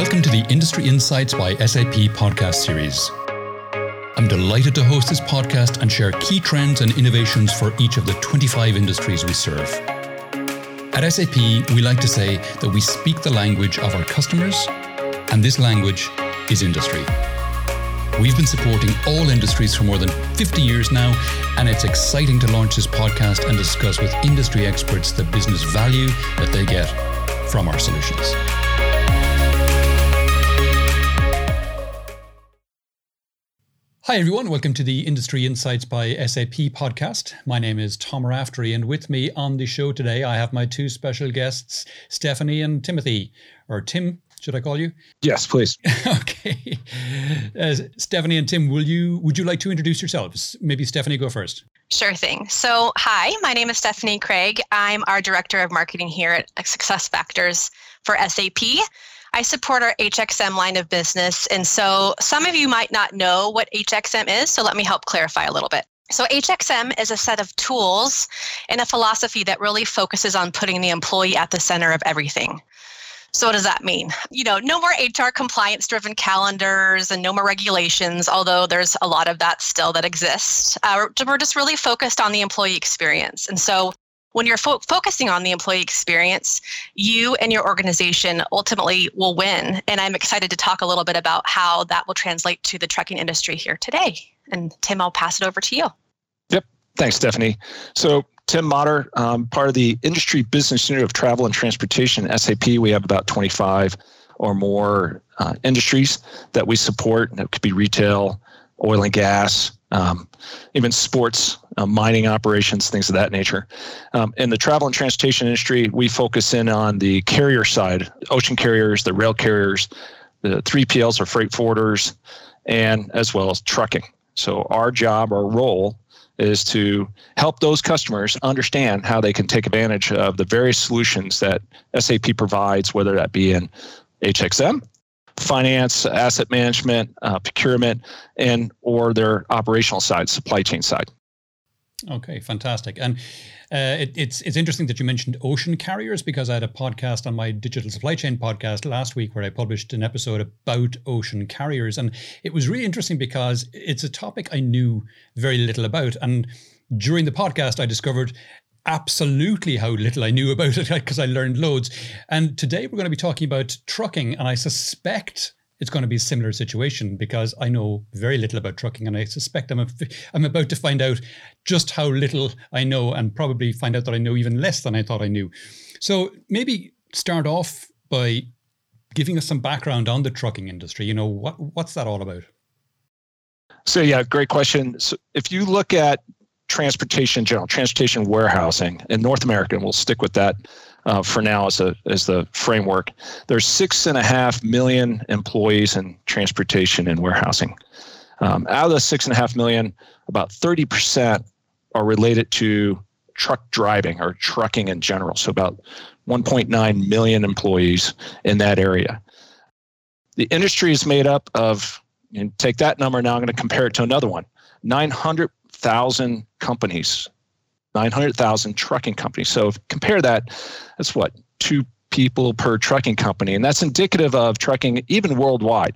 Welcome to the Industry Insights by SAP podcast series. I'm delighted to host this podcast and share key trends and innovations for each of the 25 industries we serve. At SAP, we like to say that we speak the language of our customers, and this language is industry. We've been supporting all industries for more than 50 years now, and it's exciting to launch this podcast and discuss with industry experts the business value that they get from our solutions. Hi, everyone. Welcome to the Industry Insights by SAP podcast. My name is Tom Raftery, and with me on the show today, I have my two special guests, Stephanie and Timothy, or Tim should I call you? Yes, please. okay. Uh, Stephanie and Tim, will you would you like to introduce yourselves? Maybe Stephanie go first. Sure thing. So, hi, my name is Stephanie Craig. I'm our director of marketing here at SuccessFactors for SAP. I support our HXM line of business. And so, some of you might not know what HXM is. So, let me help clarify a little bit. So, HXM is a set of tools and a philosophy that really focuses on putting the employee at the center of everything. So, what does that mean? You know, no more HR compliance driven calendars and no more regulations, although there's a lot of that still that exists. Uh, we're just really focused on the employee experience. And so, when you're fo- focusing on the employee experience, you and your organization ultimately will win. And I'm excited to talk a little bit about how that will translate to the trucking industry here today. And Tim, I'll pass it over to you. Yep. Thanks, Stephanie. So, Tim Motter, um, part of the industry business unit of travel and transportation, SAP. We have about 25 or more uh, industries that we support. And it could be retail, oil and gas, um, even sports, uh, mining operations, things of that nature. Um, in the travel and transportation industry, we focus in on the carrier side, ocean carriers, the rail carriers, the 3PLs or freight forwarders, and as well as trucking. So our job, our role is to help those customers understand how they can take advantage of the various solutions that SAP provides, whether that be in HXM, finance, asset management, uh, procurement, and or their operational side, supply chain side. Okay, fantastic. And uh, it, it's it's interesting that you mentioned ocean carriers because I had a podcast on my digital supply chain podcast last week where I published an episode about ocean carriers, and it was really interesting because it's a topic I knew very little about. And during the podcast, I discovered absolutely how little I knew about it because I learned loads. And today we're going to be talking about trucking, and I suspect it's going to be a similar situation because I know very little about trucking, and I suspect I'm a, I'm about to find out just how little I know, and probably find out that I know even less than I thought I knew. So maybe start off by giving us some background on the trucking industry. You know what what's that all about? So yeah, great question. So if you look at transportation general, transportation warehousing in North America, and we'll stick with that uh, for now as a as the framework. There's six and a half million employees in transportation and warehousing. Um, out of the six and a half million, about 30 percent are related to truck driving or trucking in general. So about 1.9 million employees in that area. The industry is made up of, and take that number now, I'm going to compare it to another one 900,000 companies 900,000 trucking companies. So compare that, that's what, two people per trucking company. And that's indicative of trucking even worldwide.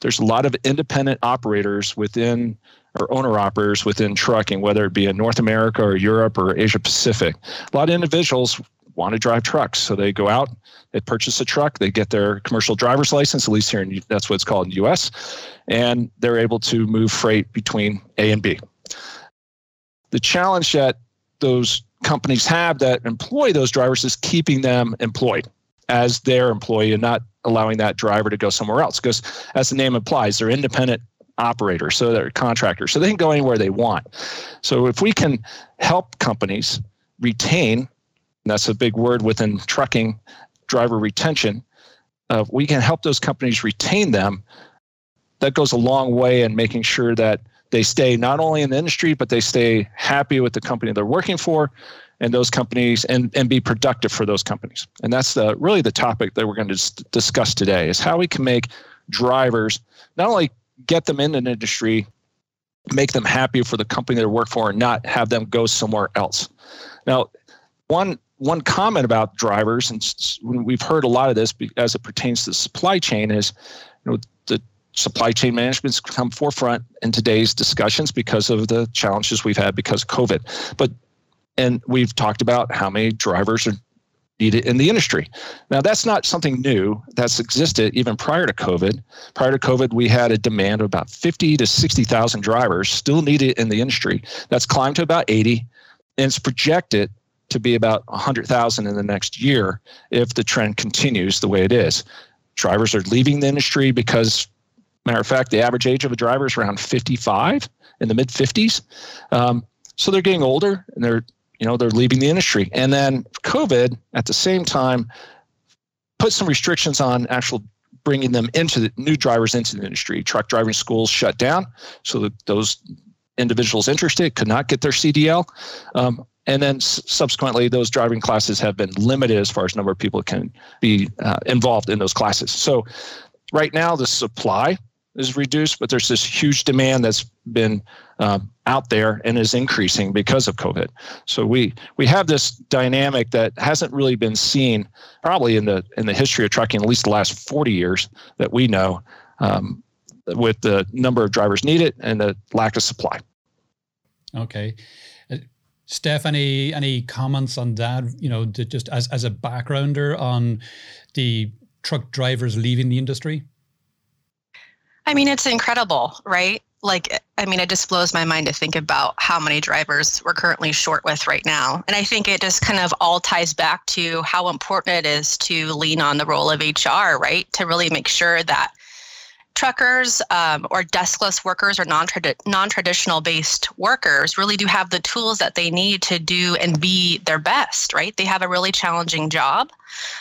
There's a lot of independent operators within or owner operators within trucking, whether it be in North America or Europe or Asia Pacific. A lot of individuals want to drive trucks. So they go out, they purchase a truck, they get their commercial driver's license, at least here in that's what it's called in the US, and they're able to move freight between A and B the challenge that those companies have that employ those drivers is keeping them employed as their employee and not allowing that driver to go somewhere else. Because as the name implies they're independent operators so they're contractors so they can go anywhere they want. So if we can help companies retain that's a big word within trucking driver retention uh, we can help those companies retain them that goes a long way in making sure that they stay not only in the industry, but they stay happy with the company they're working for and those companies and, and be productive for those companies. And that's the, really the topic that we're going to discuss today is how we can make drivers not only get them in an industry, make them happy for the company they work for and not have them go somewhere else. Now, one one comment about drivers, and we've heard a lot of this as it pertains to the supply chain, is you know supply chain management's come forefront in today's discussions because of the challenges we've had because of COVID. But and we've talked about how many drivers are needed in the industry. Now that's not something new. That's existed even prior to COVID. Prior to COVID, we had a demand of about 50 to 60,000 drivers still needed in the industry. That's climbed to about 80, and it's projected to be about 100,000 in the next year if the trend continues the way it is. Drivers are leaving the industry because, matter of fact, the average age of a driver is around 55 in the mid 50s. Um, so they're getting older and they're you know they're leaving the industry. And then COVID at the same time put some restrictions on actual bringing them into the new drivers into the industry. Truck driving schools shut down, so that those individuals interested could not get their CDL. Um, and then subsequently, those driving classes have been limited as far as number of people can be uh, involved in those classes. So, right now, the supply is reduced, but there's this huge demand that's been um, out there and is increasing because of COVID. So we we have this dynamic that hasn't really been seen probably in the in the history of trucking, at least the last 40 years that we know, um, with the number of drivers needed and the lack of supply. Okay. Steph, any any comments on that? You know, just as as a backgrounder on the truck drivers leaving the industry. I mean, it's incredible, right? Like, I mean, it just blows my mind to think about how many drivers we're currently short with right now. And I think it just kind of all ties back to how important it is to lean on the role of HR, right? To really make sure that truckers um, or deskless workers or non-traditional based workers really do have the tools that they need to do and be their best right? They have a really challenging job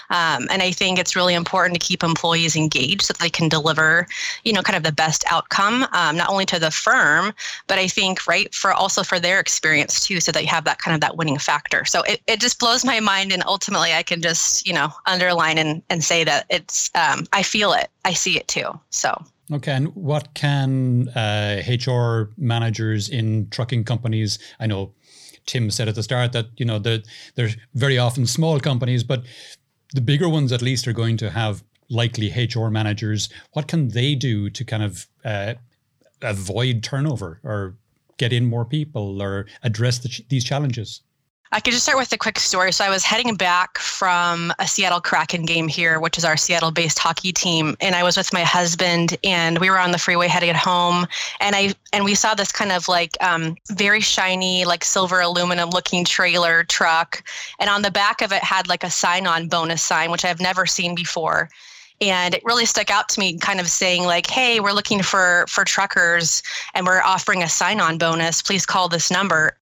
um, and i think it's really important to keep employees engaged so that they can deliver you know kind of the best outcome um, not only to the firm but i think right for also for their experience too so that you have that kind of that winning factor. So it, it just blows my mind and ultimately i can just you know underline and, and say that it's um, i feel it. I see it too. So Okay, and what can uh, HR managers in trucking companies? I know Tim said at the start that you know that there's very often small companies, but the bigger ones at least are going to have likely HR managers. What can they do to kind of uh, avoid turnover or get in more people or address the, these challenges? I could just start with a quick story. So I was heading back from a Seattle Kraken game here, which is our Seattle-based hockey team, and I was with my husband, and we were on the freeway heading home, and I and we saw this kind of like um, very shiny, like silver aluminum-looking trailer truck, and on the back of it had like a sign-on bonus sign, which I've never seen before and it really stuck out to me kind of saying like hey we're looking for for truckers and we're offering a sign on bonus please call this number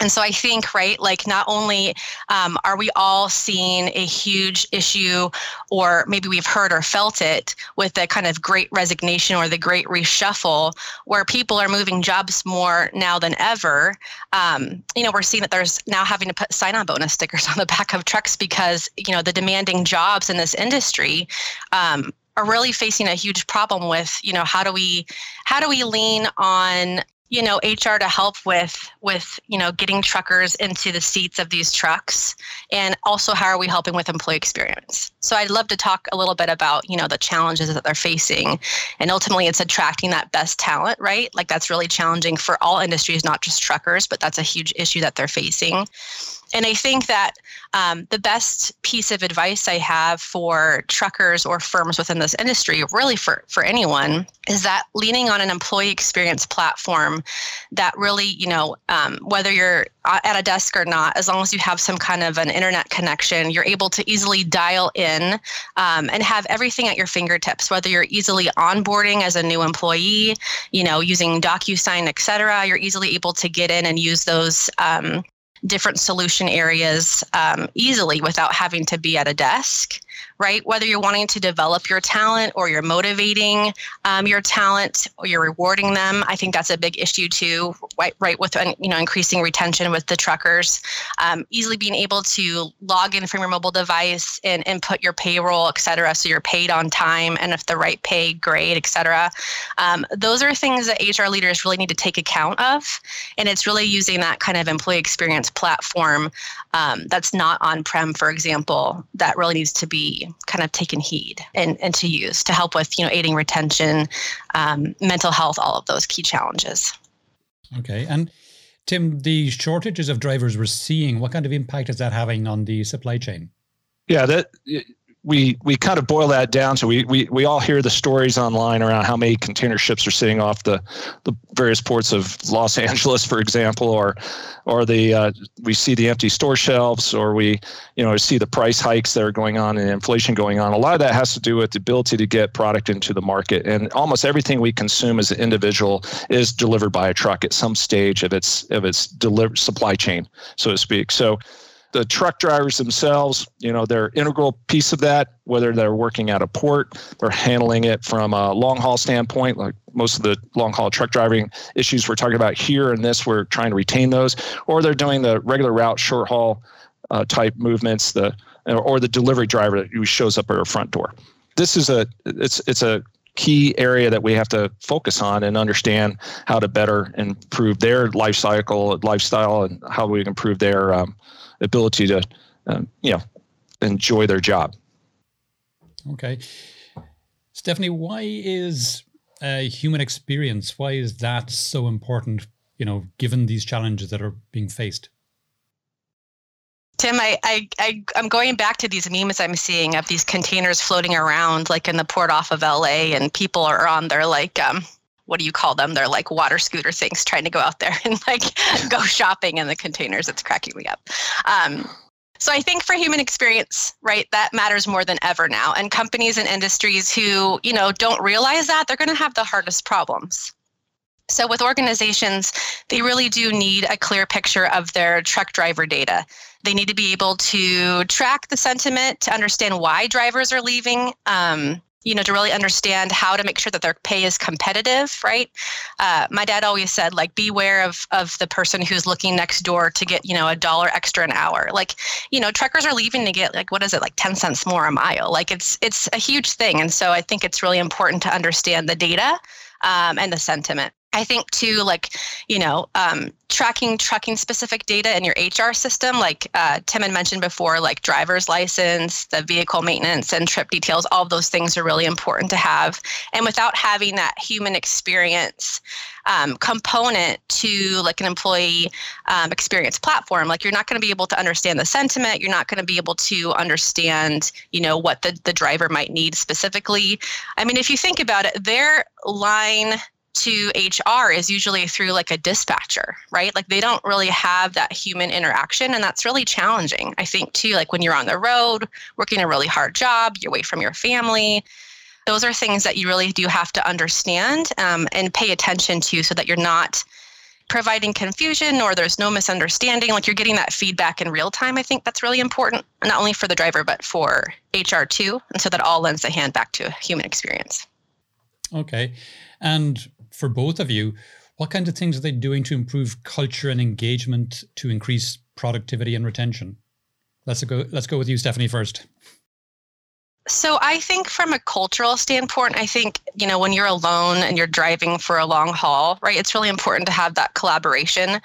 and so I think, right, like not only um, are we all seeing a huge issue, or maybe we've heard or felt it with the kind of great resignation or the great reshuffle, where people are moving jobs more now than ever. Um, you know, we're seeing that there's now having to put sign on bonus stickers on the back of trucks because, you know, the demanding jobs in this industry. Um, are really facing a huge problem with you know how do we how do we lean on you know hr to help with with you know getting truckers into the seats of these trucks and also how are we helping with employee experience? So i'd love to talk a little bit about you know the challenges that they're facing and ultimately it's attracting that best talent right? Like that's really challenging for all industries not just truckers but that's a huge issue that they're facing and I think that um, the best piece of advice I have for truckers or firms within this industry, really for, for anyone, is that leaning on an employee experience platform that really, you know, um, whether you're at a desk or not, as long as you have some kind of an internet connection, you're able to easily dial in um, and have everything at your fingertips, whether you're easily onboarding as a new employee, you know, using DocuSign, et cetera, you're easily able to get in and use those um, different solution areas um, easily without having to be at a desk. Right? Whether you're wanting to develop your talent or you're motivating um, your talent or you're rewarding them, I think that's a big issue too, right? Right with you know increasing retention with the truckers, um, easily being able to log in from your mobile device and input your payroll, et cetera, so you're paid on time and if the right pay grade, et cetera. Um, those are things that HR leaders really need to take account of, and it's really using that kind of employee experience platform um, that's not on-prem, for example, that really needs to be kind of taken heed and, and to use to help with you know aiding retention, um, mental health, all of those key challenges. Okay, and Tim, the shortages of drivers we're seeing, what kind of impact is that having on the supply chain? Yeah, that we we kind of boil that down. So we, we we all hear the stories online around how many container ships are sitting off the the various ports of Los Angeles, for example, or or the uh, we see the empty store shelves, or we you know see the price hikes that are going on and inflation going on. A lot of that has to do with the ability to get product into the market, and almost everything we consume as an individual is delivered by a truck at some stage of its of its deliver supply chain, so to speak. So the truck drivers themselves, you know, they're integral piece of that, whether they're working at a port, they're handling it from a long haul standpoint, like most of the long haul truck driving issues we're talking about here and this, we're trying to retain those, or they're doing the regular route, short haul uh, type movements, the or the delivery driver that shows up at our front door. This is a it's it's a key area that we have to focus on and understand how to better improve their life cycle, lifestyle, and how we can improve their um, ability to, um, you know, enjoy their job. Okay. Stephanie, why is uh, human experience, why is that so important, you know, given these challenges that are being faced? Tim, I, I, I, am going back to these memes I'm seeing of these containers floating around, like in the port off of LA, and people are on their like, um, what do you call them? They're like water scooter things trying to go out there and like go shopping in the containers. It's cracking me up. Um, so I think for human experience, right, that matters more than ever now. And companies and industries who, you know, don't realize that, they're going to have the hardest problems. So with organizations, they really do need a clear picture of their truck driver data. They need to be able to track the sentiment to understand why drivers are leaving. Um, you know, to really understand how to make sure that their pay is competitive, right? Uh, my dad always said, like, beware of of the person who's looking next door to get, you know, a dollar extra an hour. Like, you know, truckers are leaving to get like what is it, like ten cents more a mile? Like, it's it's a huge thing, and so I think it's really important to understand the data um, and the sentiment. I think too, like, you know, um, tracking trucking specific data in your HR system, like uh, Tim had mentioned before, like driver's license, the vehicle maintenance, and trip details, all of those things are really important to have. And without having that human experience um, component to like an employee um, experience platform, like you're not going to be able to understand the sentiment. You're not going to be able to understand, you know, what the, the driver might need specifically. I mean, if you think about it, their line to HR is usually through like a dispatcher, right? Like they don't really have that human interaction. And that's really challenging. I think, too, like when you're on the road, working a really hard job, you're away from your family. Those are things that you really do have to understand um, and pay attention to so that you're not providing confusion or there's no misunderstanding. Like you're getting that feedback in real time. I think that's really important, not only for the driver, but for HR too. And so that all lends a hand back to a human experience. Okay. And for both of you, what kinds of things are they doing to improve culture and engagement to increase productivity and retention? Let's go. Let's go with you, Stephanie, first. So I think from a cultural standpoint, I think, you know, when you're alone and you're driving for a long haul, right, it's really important to have that collaboration.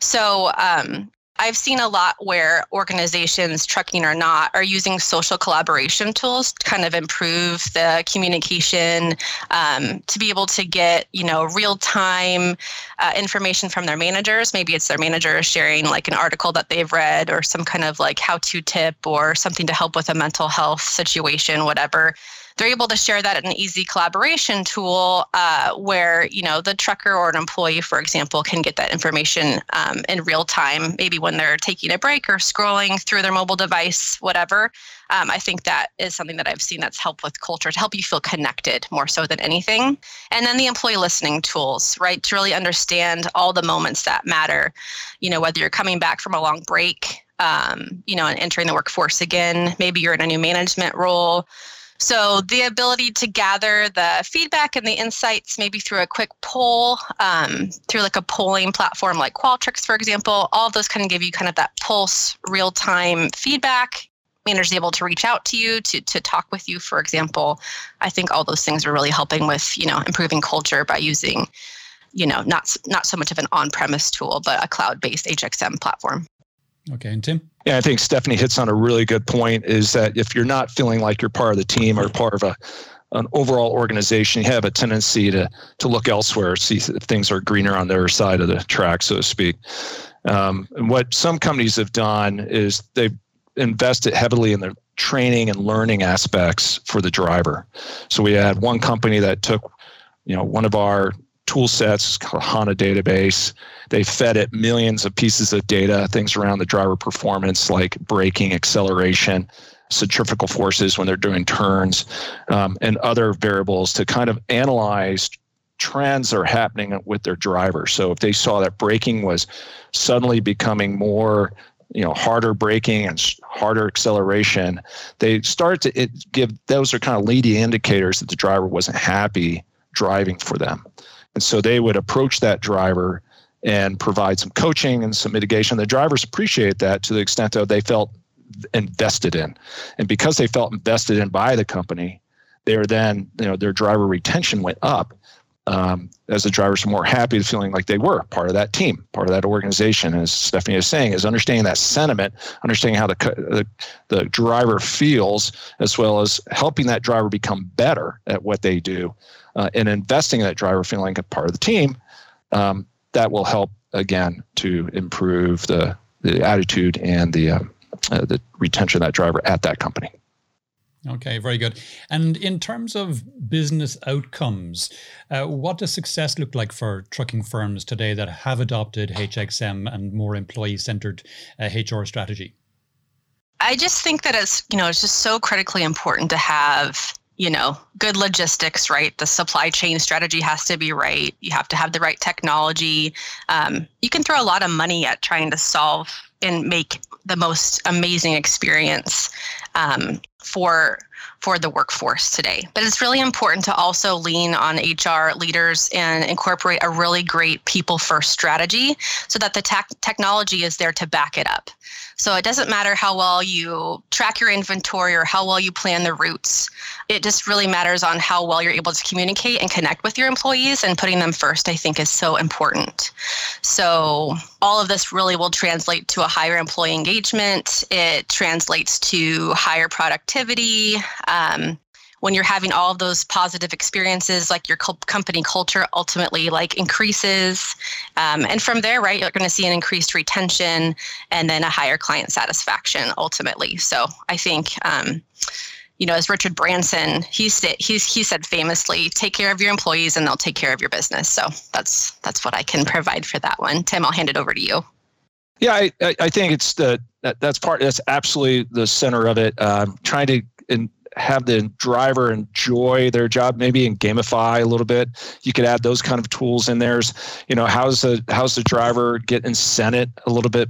So um, I've seen a lot where organizations, trucking or not, are using social collaboration tools to kind of improve the communication, um, to be able to get you know real time uh, information from their managers. Maybe it's their manager sharing like an article that they've read or some kind of like how to tip or something to help with a mental health situation, whatever they're able to share that in an easy collaboration tool uh, where you know the trucker or an employee for example can get that information um, in real time maybe when they're taking a break or scrolling through their mobile device whatever um, i think that is something that i've seen that's helped with culture to help you feel connected more so than anything and then the employee listening tools right to really understand all the moments that matter you know whether you're coming back from a long break um, you know, and entering the workforce again. Maybe you're in a new management role. So the ability to gather the feedback and the insights, maybe through a quick poll, um, through like a polling platform like Qualtrics, for example, all of those kind of give you kind of that pulse, real time feedback. Managers able to reach out to you to to talk with you, for example. I think all those things are really helping with you know improving culture by using, you know, not not so much of an on premise tool, but a cloud based HXM platform. Okay, and Tim? Yeah, I think Stephanie hits on a really good point is that if you're not feeling like you're part of the team or part of a an overall organization, you have a tendency to to look elsewhere, see if things are greener on their side of the track, so to speak. Um, and what some companies have done is they've invested heavily in the training and learning aspects for the driver. So we had one company that took, you know, one of our tool sets called HANA database. They fed it millions of pieces of data, things around the driver performance like braking, acceleration, centrifugal forces when they're doing turns, um, and other variables to kind of analyze trends that are happening with their driver. So if they saw that braking was suddenly becoming more you know harder braking and harder acceleration they start to it, give those are kind of leading indicators that the driver wasn't happy driving for them and so they would approach that driver and provide some coaching and some mitigation. The drivers appreciate that to the extent that they felt invested in. And because they felt invested in by the company, they're then, you know, their driver retention went up um, as the drivers are more happy feeling like they were part of that team, part of that organization. As Stephanie is saying, is understanding that sentiment, understanding how the, the, the driver feels, as well as helping that driver become better at what they do uh, and investing in that driver feeling like a part of the team, um, that will help again to improve the the attitude and the uh, uh, the retention of that driver at that company. Okay, very good. And in terms of business outcomes, uh, what does success look like for trucking firms today that have adopted HXM and more employee-centered uh, HR strategy? I just think that it's you know it's just so critically important to have you know, good logistics, right? The supply chain strategy has to be right. You have to have the right technology. Um, you can throw a lot of money at trying to solve and make the most amazing experience um, for for the workforce today. But it's really important to also lean on HR leaders and incorporate a really great people first strategy so that the tech technology is there to back it up. So it doesn't matter how well you track your inventory or how well you plan the routes. It just really matters on how well you're able to communicate and connect with your employees and putting them first, I think, is so important. So all of this really will translate to a higher employee engagement. It translates to higher productivity. Um, when you're having all of those positive experiences like your company culture ultimately like increases. Um, and from there right you're going to see an increased retention and then a higher client satisfaction ultimately. So i think um, you know as richard branson he said he said famously take care of your employees and they'll take care of your business. So that's that's what i can provide for that one. Tim i'll hand it over to you. Yeah, I, I think it's the that, that's part that's absolutely the center of it. Um, trying to in, have the driver enjoy their job, maybe and gamify a little bit. You could add those kind of tools in there. You know, how's the how's the driver get incented a little bit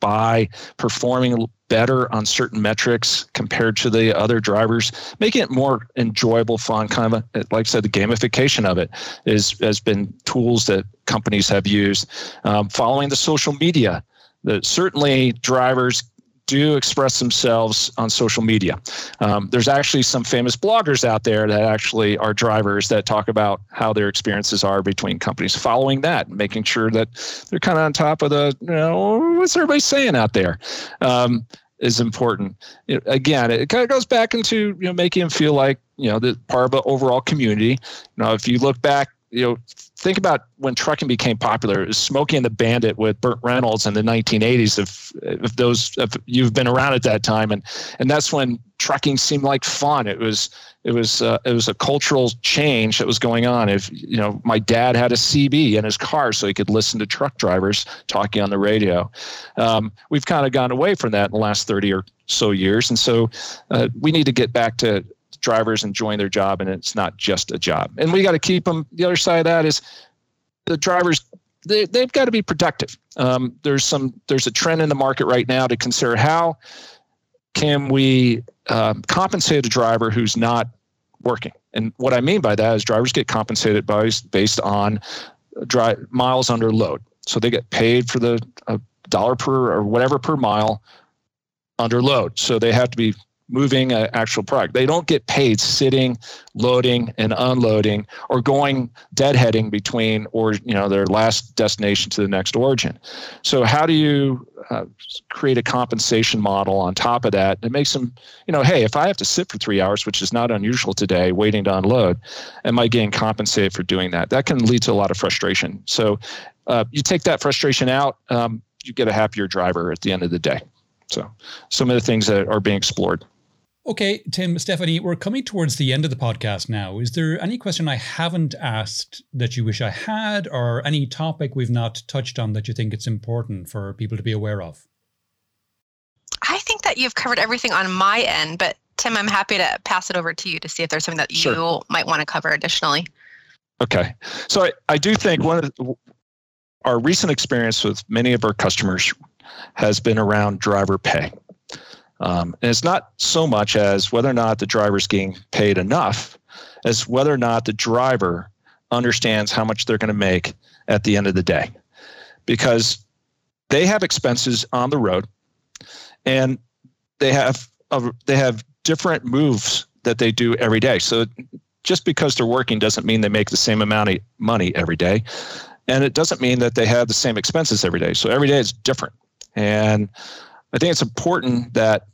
by performing better on certain metrics compared to the other drivers, making it more enjoyable, fun. Kind of a, like I said, the gamification of it is has been tools that companies have used. Um, following the social media, that certainly drivers do express themselves on social media. Um, there's actually some famous bloggers out there that actually are drivers that talk about how their experiences are between companies. Following that, making sure that they're kind of on top of the, you know, what's everybody saying out there. Um, is important. Again, it kind of goes back into you know making them feel like you know the part of the overall community. You know, if you look back you know, think about when trucking became popular. Smokey and the Bandit with Burt Reynolds in the 1980s. If if those if you've been around at that time, and and that's when trucking seemed like fun. It was it was uh, it was a cultural change that was going on. If you know, my dad had a CB in his car, so he could listen to truck drivers talking on the radio. Um, we've kind of gone away from that in the last 30 or so years, and so uh, we need to get back to drivers enjoying their job and it's not just a job. And we got to keep them. The other side of that is the drivers they, they've got to be productive. Um, there's some there's a trend in the market right now to consider how can we um, compensate a driver who's not working. And what I mean by that is drivers get compensated by, based on dry, miles under load. So they get paid for the dollar per or whatever per mile under load. So they have to be moving an actual product. They don't get paid sitting, loading, and unloading, or going deadheading between or you know their last destination to the next origin. So how do you uh, create a compensation model on top of that that makes them, you know, hey, if I have to sit for three hours, which is not unusual today, waiting to unload, am I getting compensated for doing that? That can lead to a lot of frustration. So uh, you take that frustration out, um, you get a happier driver at the end of the day. So some of the things that are being explored. Okay, Tim, Stephanie, we're coming towards the end of the podcast now. Is there any question I haven't asked that you wish I had, or any topic we've not touched on that you think it's important for people to be aware of? I think that you've covered everything on my end, but Tim, I'm happy to pass it over to you to see if there's something that sure. you might want to cover additionally. Okay. So I, I do think one of the, our recent experience with many of our customers has been around driver pay. Um, and it's not so much as whether or not the driver's getting paid enough as whether or not the driver understands how much they're going to make at the end of the day. Because they have expenses on the road and they have uh, they have different moves that they do every day. So just because they're working doesn't mean they make the same amount of money every day. And it doesn't mean that they have the same expenses every day. So every day is different. And I think it's important that,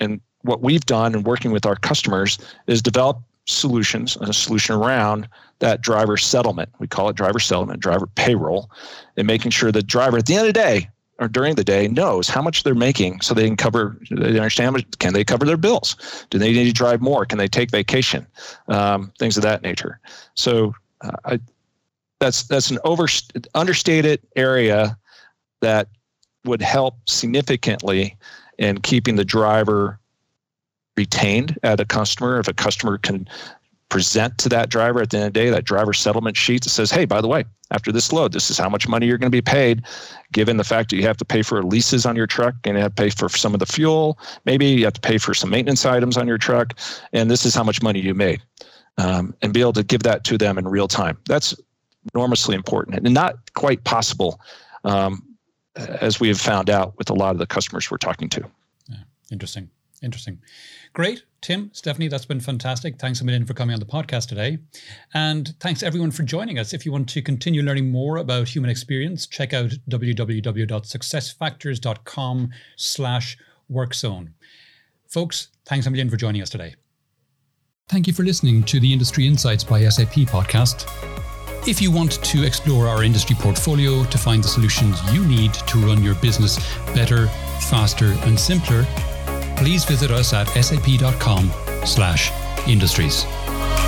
and what we've done in working with our customers is develop solutions, and a solution around that driver settlement. We call it driver settlement, driver payroll, and making sure the driver at the end of the day or during the day knows how much they're making so they can cover they understand can they cover their bills? Do they need to drive more? Can they take vacation? Um, things of that nature. So uh, I, that's that's an over understated area that would help significantly in keeping the driver retained at a customer. If a customer can present to that driver at the end of the day that driver settlement sheet that says, hey, by the way, after this load, this is how much money you're going to be paid, given the fact that you have to pay for leases on your truck and you have to pay for some of the fuel. Maybe you have to pay for some maintenance items on your truck, and this is how much money you made. Um, and be able to give that to them in real time. That's enormously important and not quite possible um, as we have found out with a lot of the customers we're talking to. Yeah, interesting. Interesting. Great. Tim, Stephanie, that's been fantastic. Thanks a million for coming on the podcast today. And thanks everyone for joining us. If you want to continue learning more about human experience, check out www.successfactors.com slash workzone. Folks, thanks a million for joining us today. Thank you for listening to the Industry Insights by SAP podcast. If you want to explore our industry portfolio to find the solutions you need to run your business better, faster, and simpler, please visit us at sap.com/industries.